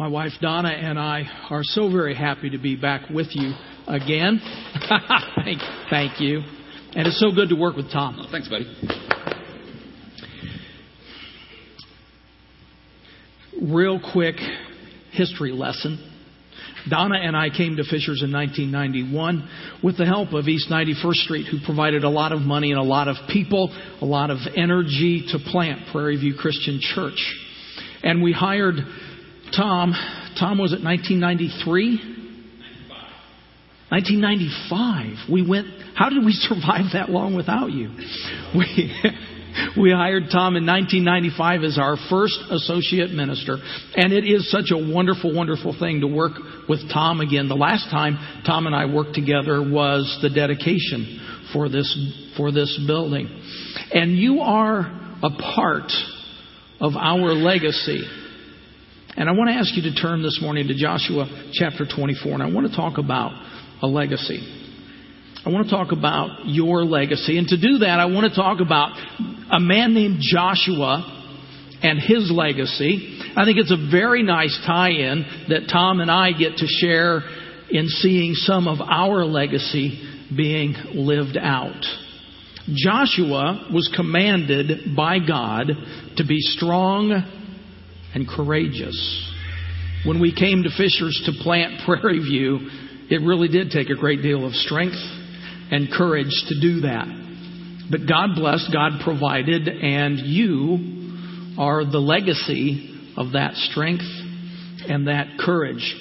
My wife Donna and I are so very happy to be back with you again. thank, thank you. And it's so good to work with Tom. Oh, thanks, buddy. Real quick history lesson. Donna and I came to Fishers in 1991 with the help of East 91st Street, who provided a lot of money and a lot of people, a lot of energy to plant Prairie View Christian Church. And we hired Tom. Tom was it 1993? 1995. We went, how did we survive that long without you? We, we hired Tom in 1995 as our first associate minister, and it is such a wonderful, wonderful thing to work with Tom again. The last time Tom and I worked together was the dedication for this, for this building. And you are a part of our legacy. And I want to ask you to turn this morning to Joshua chapter 24, and I want to talk about a legacy. I want to talk about your legacy. And to do that, I want to talk about a man named Joshua and his legacy. I think it's a very nice tie in that Tom and I get to share in seeing some of our legacy being lived out. Joshua was commanded by God to be strong and courageous. When we came to Fishers to plant Prairie View, it really did take a great deal of strength and courage to do that. But God blessed, God provided, and you are the legacy of that strength and that courage.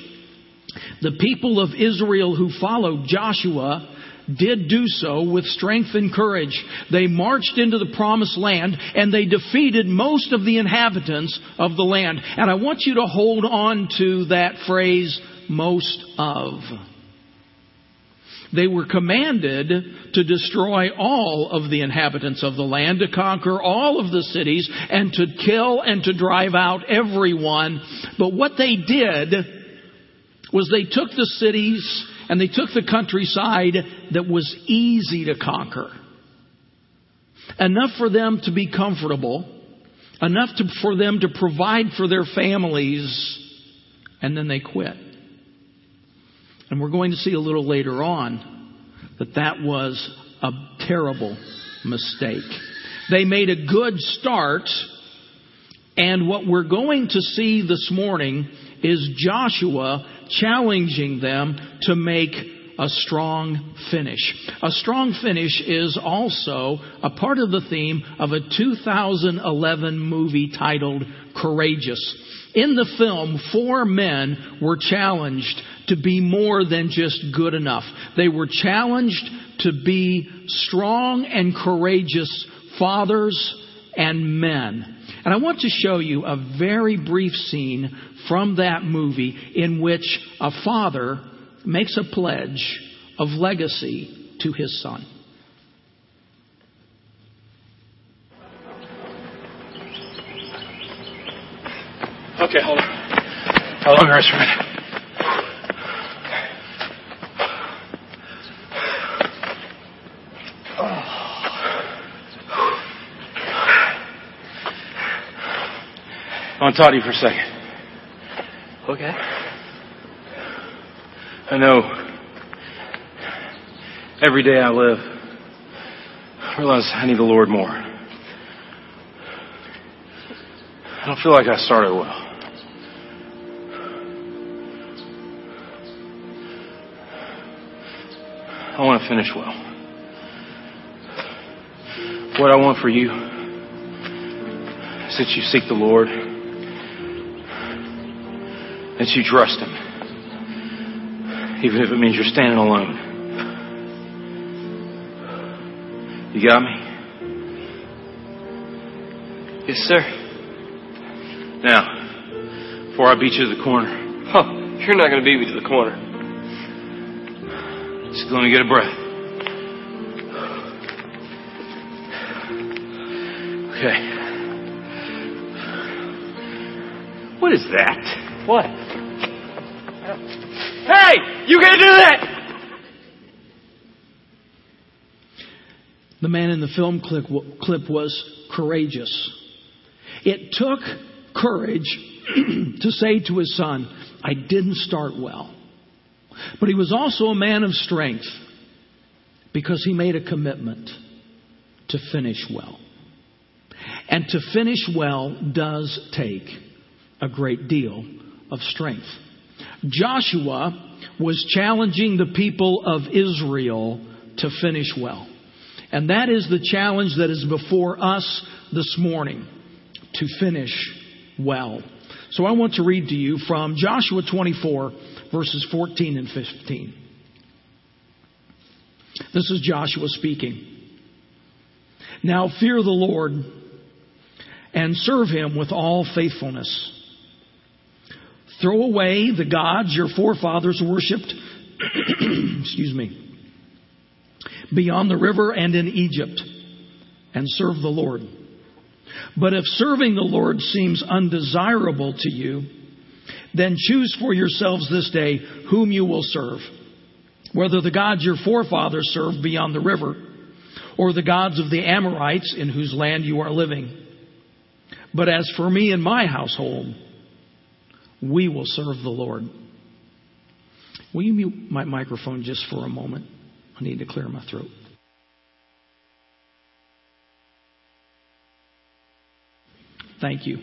The people of Israel who followed Joshua did do so with strength and courage. They marched into the promised land and they defeated most of the inhabitants of the land. And I want you to hold on to that phrase, most of. They were commanded to destroy all of the inhabitants of the land, to conquer all of the cities, and to kill and to drive out everyone. But what they did was they took the cities and they took the countryside that was easy to conquer. Enough for them to be comfortable, enough to, for them to provide for their families, and then they quit. And we're going to see a little later on that that was a terrible mistake. They made a good start, and what we're going to see this morning is Joshua challenging them to make a strong finish. A strong finish is also a part of the theme of a 2011 movie titled Courageous. In the film, four men were challenged to be more than just good enough. They were challenged to be strong and courageous fathers and men. And I want to show you a very brief scene from that movie in which a father makes a pledge of legacy to his son. Okay, hold on. How long, want to talk to you for a second. Okay. I know every day I live, I realize I need the Lord more. I don't feel like I started well. I want to finish well. What I want for you is that you seek the Lord, that you trust Him, even if it means you're standing alone. You got me? Yes, sir. Now, before I beat you to the corner, Oh, you're not going to beat me to the corner. just let me get a breath. Okay. What is that? What? Hey! You gonna do that? The man in the film clip was courageous. It took courage to say to his son, I didn't start well. But he was also a man of strength because he made a commitment to finish well. And to finish well does take a great deal of strength. Joshua was challenging the people of Israel to finish well. And that is the challenge that is before us this morning to finish well. So I want to read to you from Joshua 24, verses 14 and 15. This is Joshua speaking. Now fear the Lord and serve him with all faithfulness. Throw away the gods your forefathers worshipped, excuse me, beyond the river and in Egypt, and serve the Lord. But if serving the Lord seems undesirable to you, then choose for yourselves this day whom you will serve, whether the gods your forefathers served beyond the river, or the gods of the Amorites in whose land you are living. But as for me and my household, we will serve the Lord. Will you mute my microphone just for a moment? I need to clear my throat. Thank you.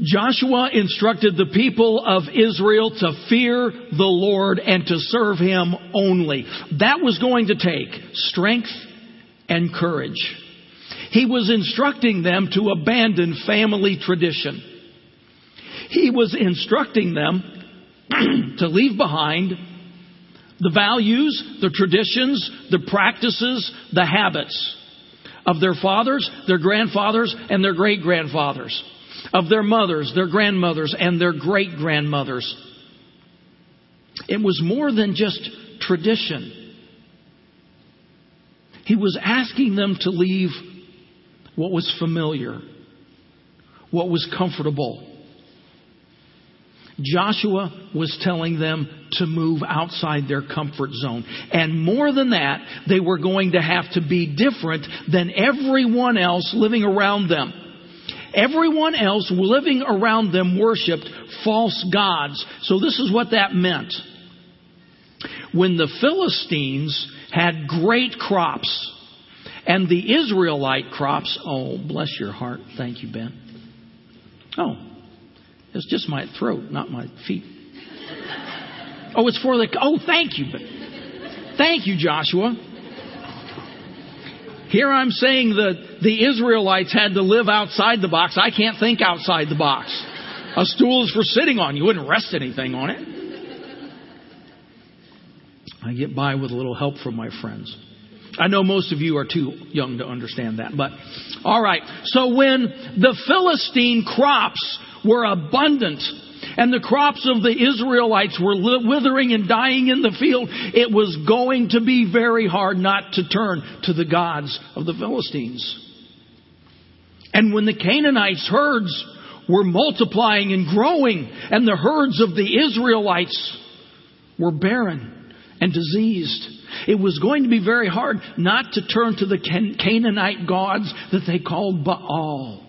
Joshua instructed the people of Israel to fear the Lord and to serve Him only. That was going to take strength and courage. He was instructing them to abandon family tradition. He was instructing them to leave behind the values, the traditions, the practices, the habits of their fathers, their grandfathers, and their great grandfathers, of their mothers, their grandmothers, and their great grandmothers. It was more than just tradition. He was asking them to leave what was familiar, what was comfortable. Joshua was telling them to move outside their comfort zone. And more than that, they were going to have to be different than everyone else living around them. Everyone else living around them worshiped false gods. So this is what that meant. When the Philistines had great crops, and the Israelite crops, oh, bless your heart. Thank you, Ben. Oh, it's just my throat, not my feet. Oh, it's for the, oh, thank you. Thank you, Joshua. Here I'm saying that the Israelites had to live outside the box. I can't think outside the box. A stool is for sitting on. You wouldn't rest anything on it. I get by with a little help from my friends. I know most of you are too young to understand that, but alright. So when the Philistine crops were abundant and the crops of the Israelites were withering and dying in the field, it was going to be very hard not to turn to the gods of the Philistines. And when the Canaanites' herds were multiplying and growing, and the herds of the Israelites were barren and diseased, it was going to be very hard not to turn to the Canaanite gods that they called Baal.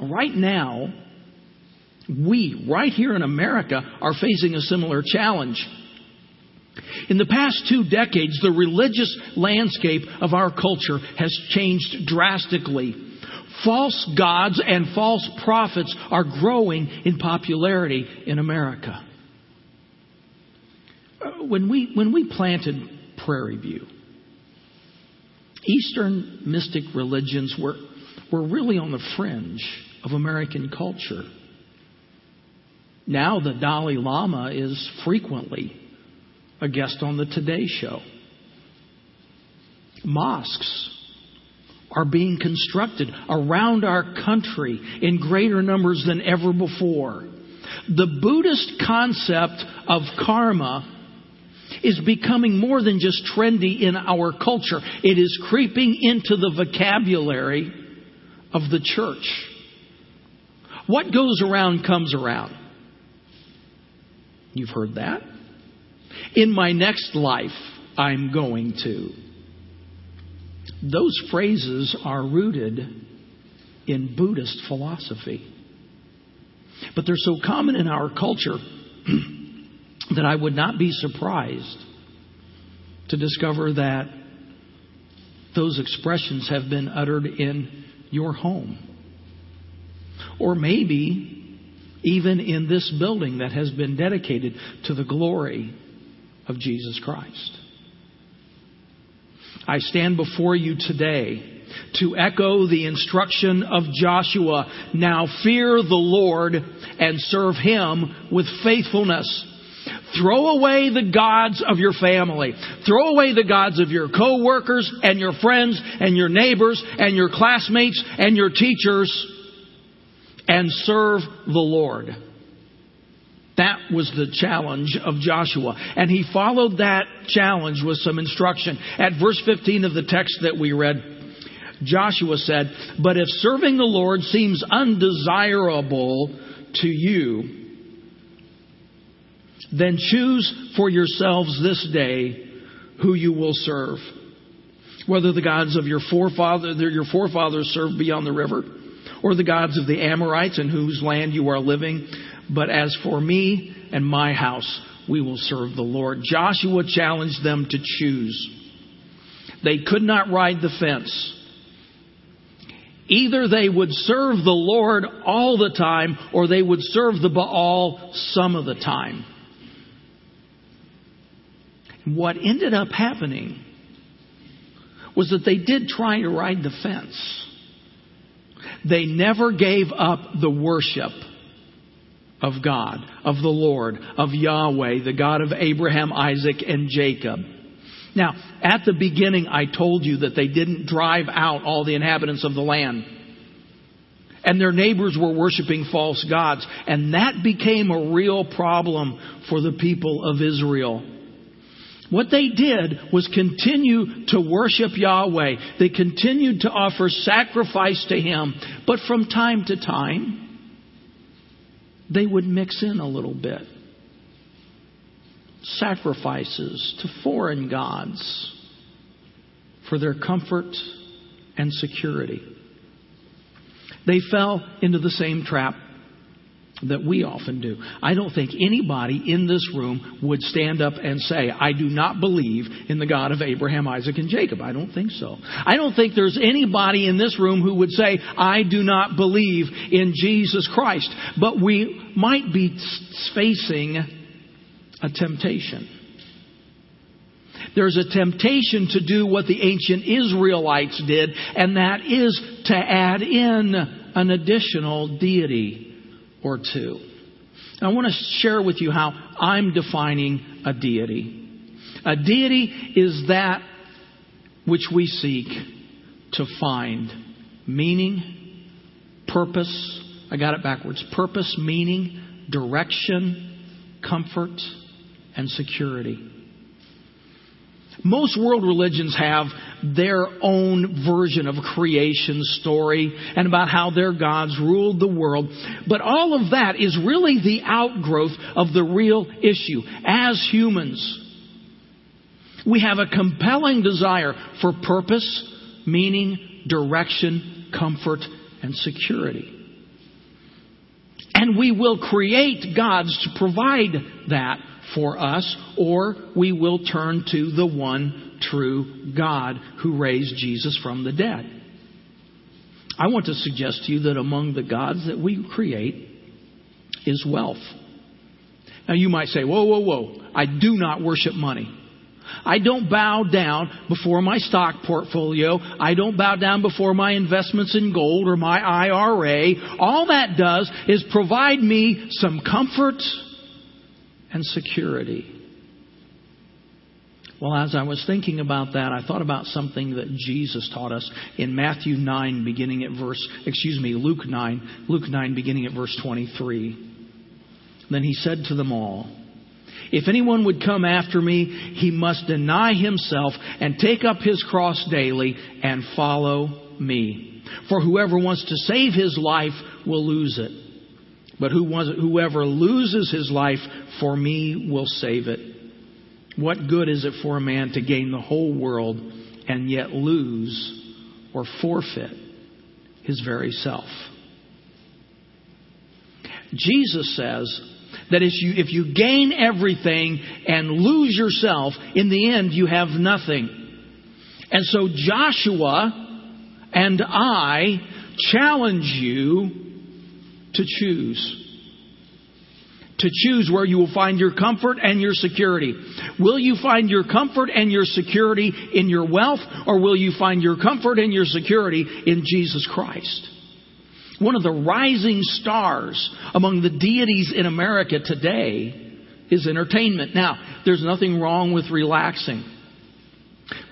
Right now, we, right here in America, are facing a similar challenge. In the past two decades, the religious landscape of our culture has changed drastically. False gods and false prophets are growing in popularity in America. When we, when we planted Prairie View, Eastern mystic religions were, were really on the fringe of American culture. Now the Dalai Lama is frequently a guest on the Today Show. Mosques are being constructed around our country in greater numbers than ever before. The Buddhist concept of karma is becoming more than just trendy in our culture. It is creeping into the vocabulary of the church. What goes around comes around. You've heard that. In my next life, I'm going to. Those phrases are rooted in Buddhist philosophy. But they're so common in our culture that I would not be surprised to discover that those expressions have been uttered in your home. Or maybe even in this building that has been dedicated to the glory of Jesus Christ. I stand before you today to echo the instruction of Joshua. Now fear the Lord and serve Him with faithfulness. Throw away the gods of your family. Throw away the gods of your coworkers and your friends and your neighbors and your classmates and your teachers and serve the Lord. That was the challenge of Joshua. And he followed that challenge with some instruction. At verse 15 of the text that we read, Joshua said, But if serving the Lord seems undesirable to you, then choose for yourselves this day who you will serve. Whether the gods of your forefathers, your forefathers served beyond the river, or the gods of the Amorites in whose land you are living. But as for me and my house, we will serve the Lord. Joshua challenged them to choose. They could not ride the fence. Either they would serve the Lord all the time or they would serve the Baal some of the time. What ended up happening was that they did try to ride the fence. They never gave up the worship of God, of the Lord, of Yahweh, the God of Abraham, Isaac, and Jacob. Now, at the beginning, I told you that they didn't drive out all the inhabitants of the land. And their neighbors were worshiping false gods. And that became a real problem for the people of Israel. What they did was continue to worship Yahweh. They continued to offer sacrifice to Him. But from time to time, they would mix in a little bit. Sacrifices to foreign gods for their comfort and security. They fell into the same trap that we often do. I don't think anybody in this room would stand up and say, I do not believe in the God of Abraham, Isaac, and Jacob. I don't think so. I don't think there's anybody in this room who would say, I do not believe in Jesus Christ. But we might be facing a temptation. There's a temptation to do what the ancient Israelites did, and that is to add in an additional deity or two. I want to share with you how I'm defining a deity. A deity is that which we seek to find meaning, purpose. I got it backwards. Purpose, meaning, direction, comfort, and security. Most world religions have their own version of creation story and about how their gods ruled the world. But all of that is really the outgrowth of the real issue. As humans, we have a compelling desire for purpose, meaning, direction, comfort, and security. And we will create gods to provide that for us, or we will turn to the one true God who raised Jesus from the dead. I want to suggest to you that among the gods that we create is wealth. Now you might say, whoa, whoa, whoa, I do not worship money. I don't bow down before my stock portfolio. I don't bow down before my investments in gold or my IRA. All that does is provide me some comfort and security. Well, as I was thinking about that, I thought about something that Jesus taught us in Matthew 9, beginning at verse, excuse me, Luke 9, Luke 9, beginning at verse 23. Then he said to them all, If anyone would come after me, he must deny himself and take up his cross daily and follow me. For whoever wants to save his life will lose it. But whoever loses his life for me will save it. What good is it for a man to gain the whole world and yet lose or forfeit his very self. Jesus says that if you, if you gain everything and lose yourself, in the end you have nothing. And so Joshua and I challenge you to choose. To choose where you will find your comfort and your security. Will you find your comfort and your security in your wealth, or will you find your comfort and your security in Jesus Christ? One of the rising stars among the deities in America today is entertainment. Now, there's nothing wrong with relaxing.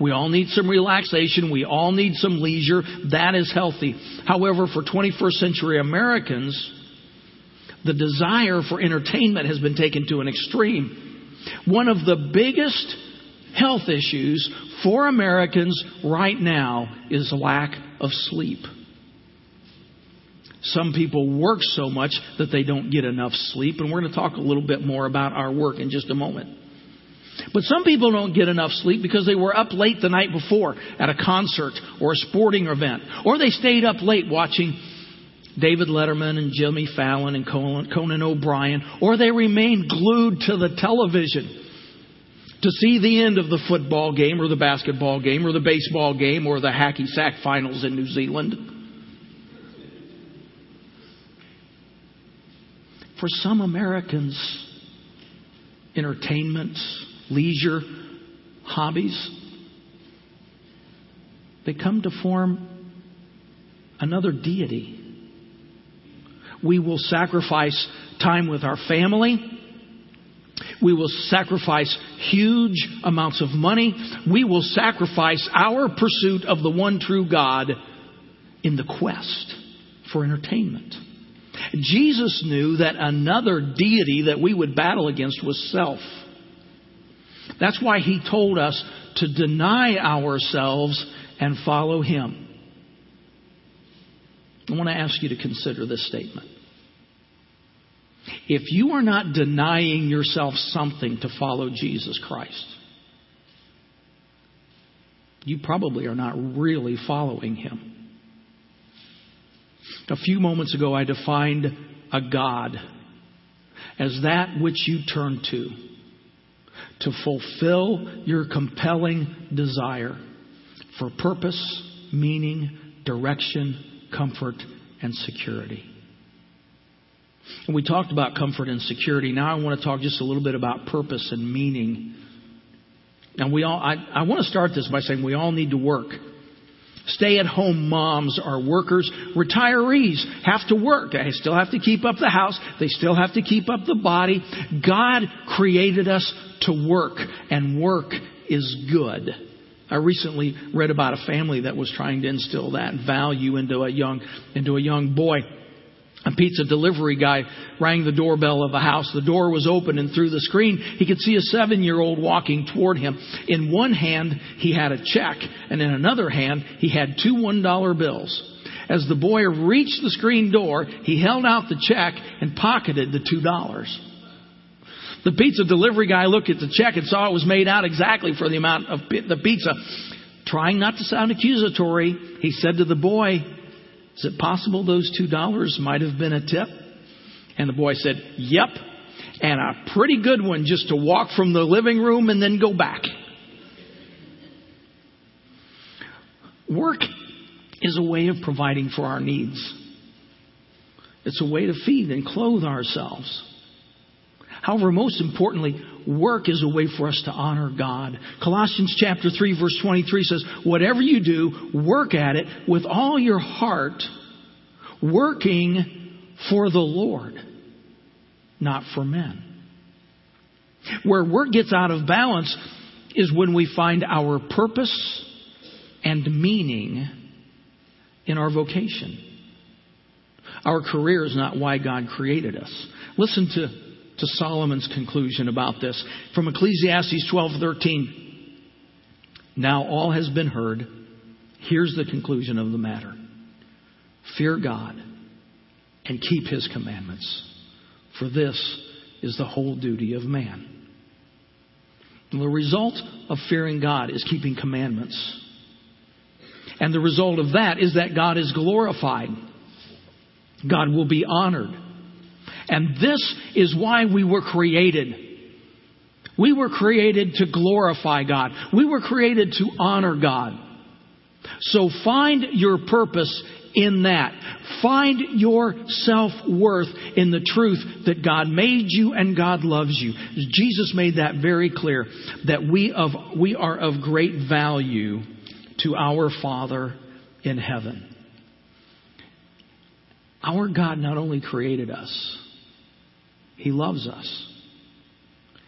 We all need some relaxation. We all need some leisure. That is healthy. However, for 21st century Americans, the desire for entertainment has been taken to an extreme. One of the biggest health issues for Americans right now is lack of sleep. Some people work so much that they don't get enough sleep, and we're going to talk a little bit more about our work in just a moment. But some people don't get enough sleep because they were up late the night before at a concert or a sporting event, or they stayed up late watching David Letterman and Jimmy Fallon and Conan O'Brien, or they remained glued to the television to see the end of the football game or the basketball game or the baseball game or the hacky sack finals in New Zealand. For some Americans, entertainment, leisure, hobbies, they come to form another deity. We will sacrifice time with our family. We will sacrifice huge amounts of money. We will sacrifice our pursuit of the one true God in the quest for entertainment. Jesus knew that another deity that we would battle against was self. That's why he told us to deny ourselves and follow him. I want to ask you to consider this statement. If you are not denying yourself something to follow Jesus Christ, you probably are not really following him. A few moments ago, I defined a God as that which you turn to to fulfill your compelling desire for purpose, meaning, direction, comfort, and security. And we talked about comfort and security. Now I want to talk just a little bit about purpose and meaning. And we all, I, I want to start this by saying we all need to work. Stay at home moms are workers. Retirees have to work. They still have to keep up the house. They still have to keep up the body. God created us to work, and work is good. I recently read about a family that was trying to instill that value into a young, into a young boy. A pizza delivery guy rang the doorbell of a house. The door was open and through the screen he could see a seven year old walking toward him. In one hand he had a check and in another hand he had two one dollar bills. As the boy reached the screen door, he held out the check and pocketed the two dollars. The pizza delivery guy looked at the check and saw it was made out exactly for the amount of the pizza. Trying not to sound accusatory, he said to the boy, is it possible those two dollars might have been a tip? And the boy said, Yep. And a pretty good one just to walk from the living room and then go back. Work is a way of providing for our needs. It's a way to feed and clothe ourselves. However, most importantly, work is a way for us to honor God. Colossians chapter 3 verse 23 says, whatever you do, work at it with all your heart, working for the Lord, not for men. Where work gets out of balance is when we find our purpose and meaning in our vocation. Our career is not why God created us. Listen to to Solomon's conclusion about this. From Ecclesiastes 12:13. Now all has been heard. Here's the conclusion of the matter. Fear God and keep his commandments, for this is the whole duty of man. And the result of fearing God is keeping commandments. And the result of that is that God is glorified. God will be honored. And this is why we were created. We were created to glorify God. We were created to honor God. So find your purpose in that. Find your self worth in the truth that God made you and God loves you. Jesus made that very clear that we of we are of great value to our Father in heaven. Our God not only created us, He loves us.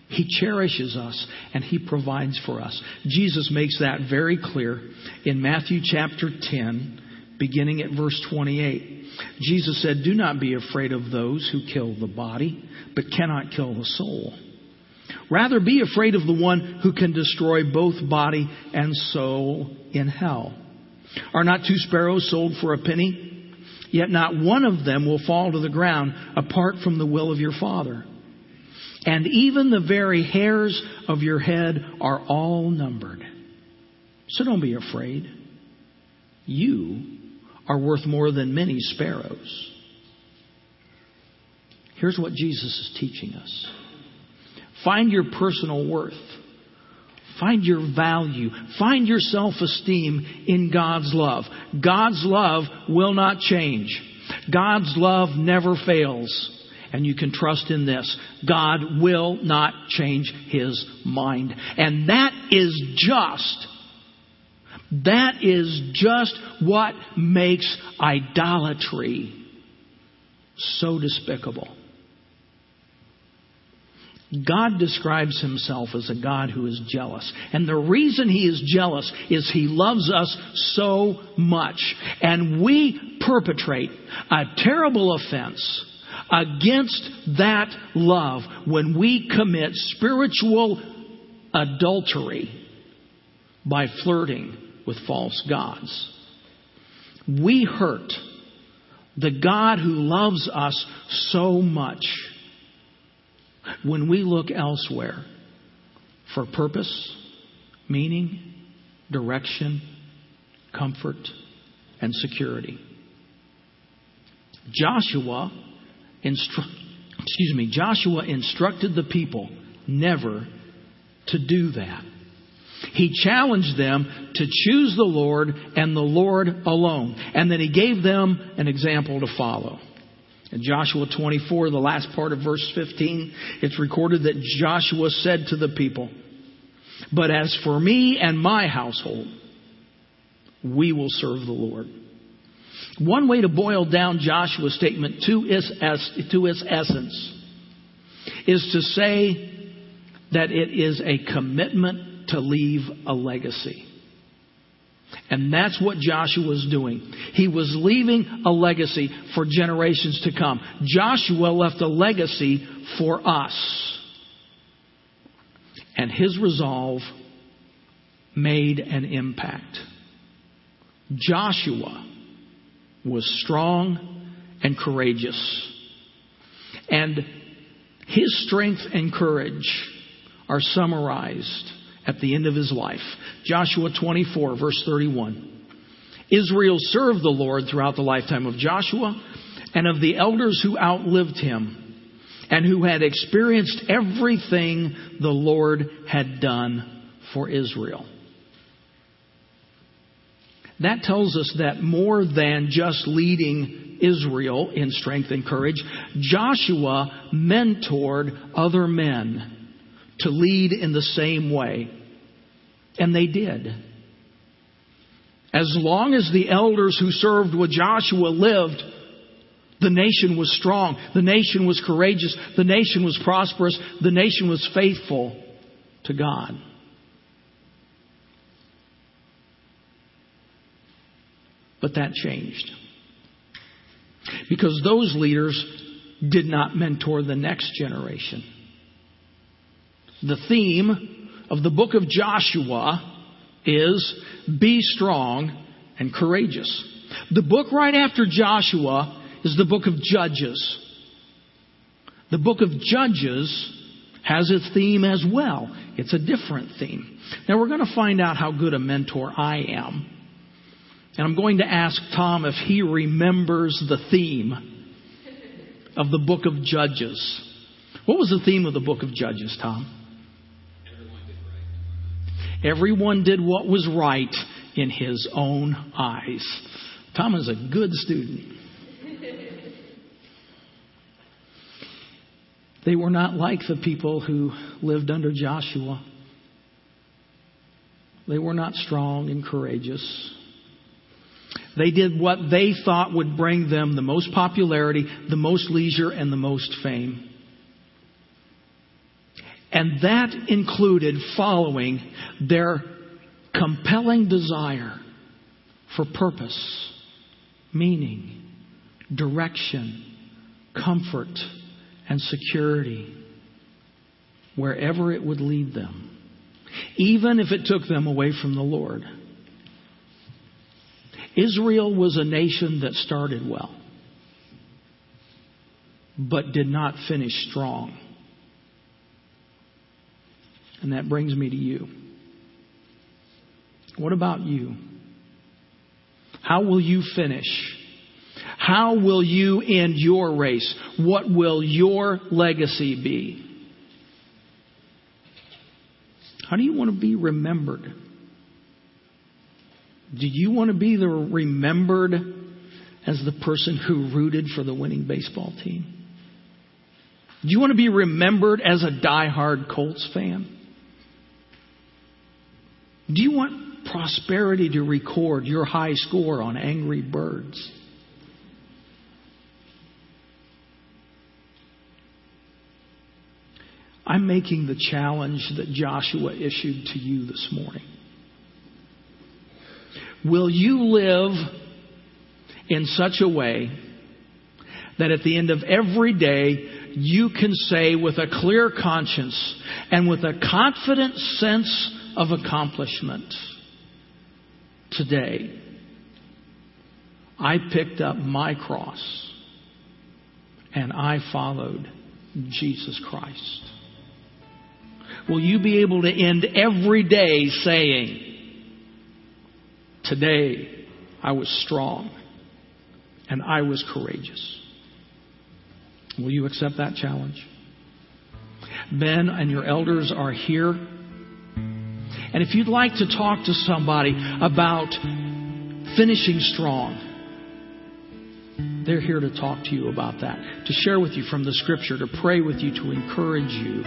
He cherishes us and He provides for us. Jesus makes that very clear in Matthew chapter 10, beginning at verse 28. Jesus said, Do not be afraid of those who kill the body, but cannot kill the soul. Rather, be afraid of the one who can destroy both body and soul in hell. Are not two sparrows sold for a penny? Yet not one of them will fall to the ground apart from the will of your Father. And even the very hairs of your head are all numbered. So don't be afraid. You are worth more than many sparrows. Here's what Jesus is teaching us find your personal worth, find your value, find your self esteem in God's love. God's love will not change, God's love never fails. And you can trust in this. God will not change his mind. And that is just that is just what makes idolatry so despicable. God describes himself as a God who is jealous. And the reason he is jealous is he loves us so much. And we perpetrate a terrible offense against that love when we commit spiritual adultery by flirting with false gods. We hurt the God who loves us so much when we look elsewhere for purpose, meaning, direction, comfort, and security. Joshua instru- excuse me, Joshua instructed the people never to do that. He challenged them to choose the Lord and the Lord alone. And then he gave them an example to follow. In Joshua 24, the last part of verse 15, it's recorded that Joshua said to the people, But as for me and my household, we will serve the Lord. One way to boil down Joshua's statement to its, to its essence is to say that it is a commitment to leave a legacy. And that's what Joshua was doing. He was leaving a legacy for generations to come. Joshua left a legacy for us. And his resolve made an impact. Joshua was strong and courageous. And his strength and courage are summarized at the end of his life. Joshua 24, verse 31. Israel served the Lord throughout the lifetime of Joshua and of the elders who outlived him and who had experienced everything the Lord had done for Israel. That tells us that more than just leading Israel in strength and courage, Joshua mentored other men to lead in the same way. And they did. As long as the elders who served with Joshua lived, the nation was strong. The nation was courageous. The nation was prosperous. The nation was faithful to God. But that changed. Because those leaders did not mentor the next generation. The theme of the book of Joshua is be strong and courageous. The book right after Joshua is the book of Judges. The book of Judges has its theme as well. It's a different theme. Now we're going to find out how good a mentor I am And I'm going to ask Tom if he remembers the theme of the book of Judges. What was the theme of the book of Judges, Tom? Everyone did what was right in his own eyes. Tom is a good student. They were not like the people who lived under Joshua. They were not strong and courageous. They did what they thought would bring them the most popularity, the most leisure, and the most fame. And that included following their compelling desire for purpose, meaning, direction, comfort, and security wherever it would lead them, even if it took them away from the Lord. Israel was a nation that started well, but did not finish strong. And that brings me to you. What about you? How will you finish? How will you end your race? What will your legacy be? How do you want to be remembered? Do you want to be the remembered as the person who rooted for the winning baseball team? Do you want to be remembered as a die-hard Colts fan? Do you want prosperity to record your high score on Angry Birds? I'm making the challenge that Joshua issued to you this morning. Will you live in such a way that at the end of every day you can say with a clear conscience and with a confident sense of accomplishment, today I picked up my cross and I followed Jesus Christ. Will you be able to end every day saying, Today I was strong and I was courageous? Will you accept that challenge? Ben and your elders are here. And if you'd like to talk to somebody about finishing strong, they're here to talk to you about that, to share with you from the scripture, to pray with you, to encourage you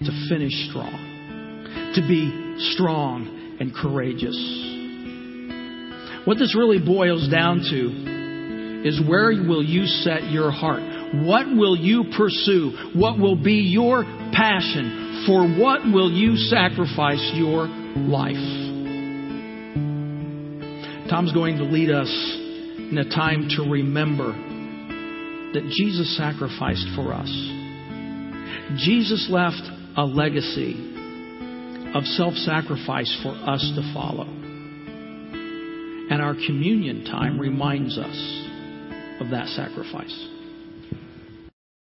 to finish strong, to be strong and courageous. What this really boils down to is where will you set your heart? What will you pursue? What will be your passion? For what will you sacrifice your life? Tom's going to lead us in a time to remember that Jesus sacrificed for us. Jesus left a legacy of self sacrifice for us to follow. And our communion time reminds us of that sacrifice.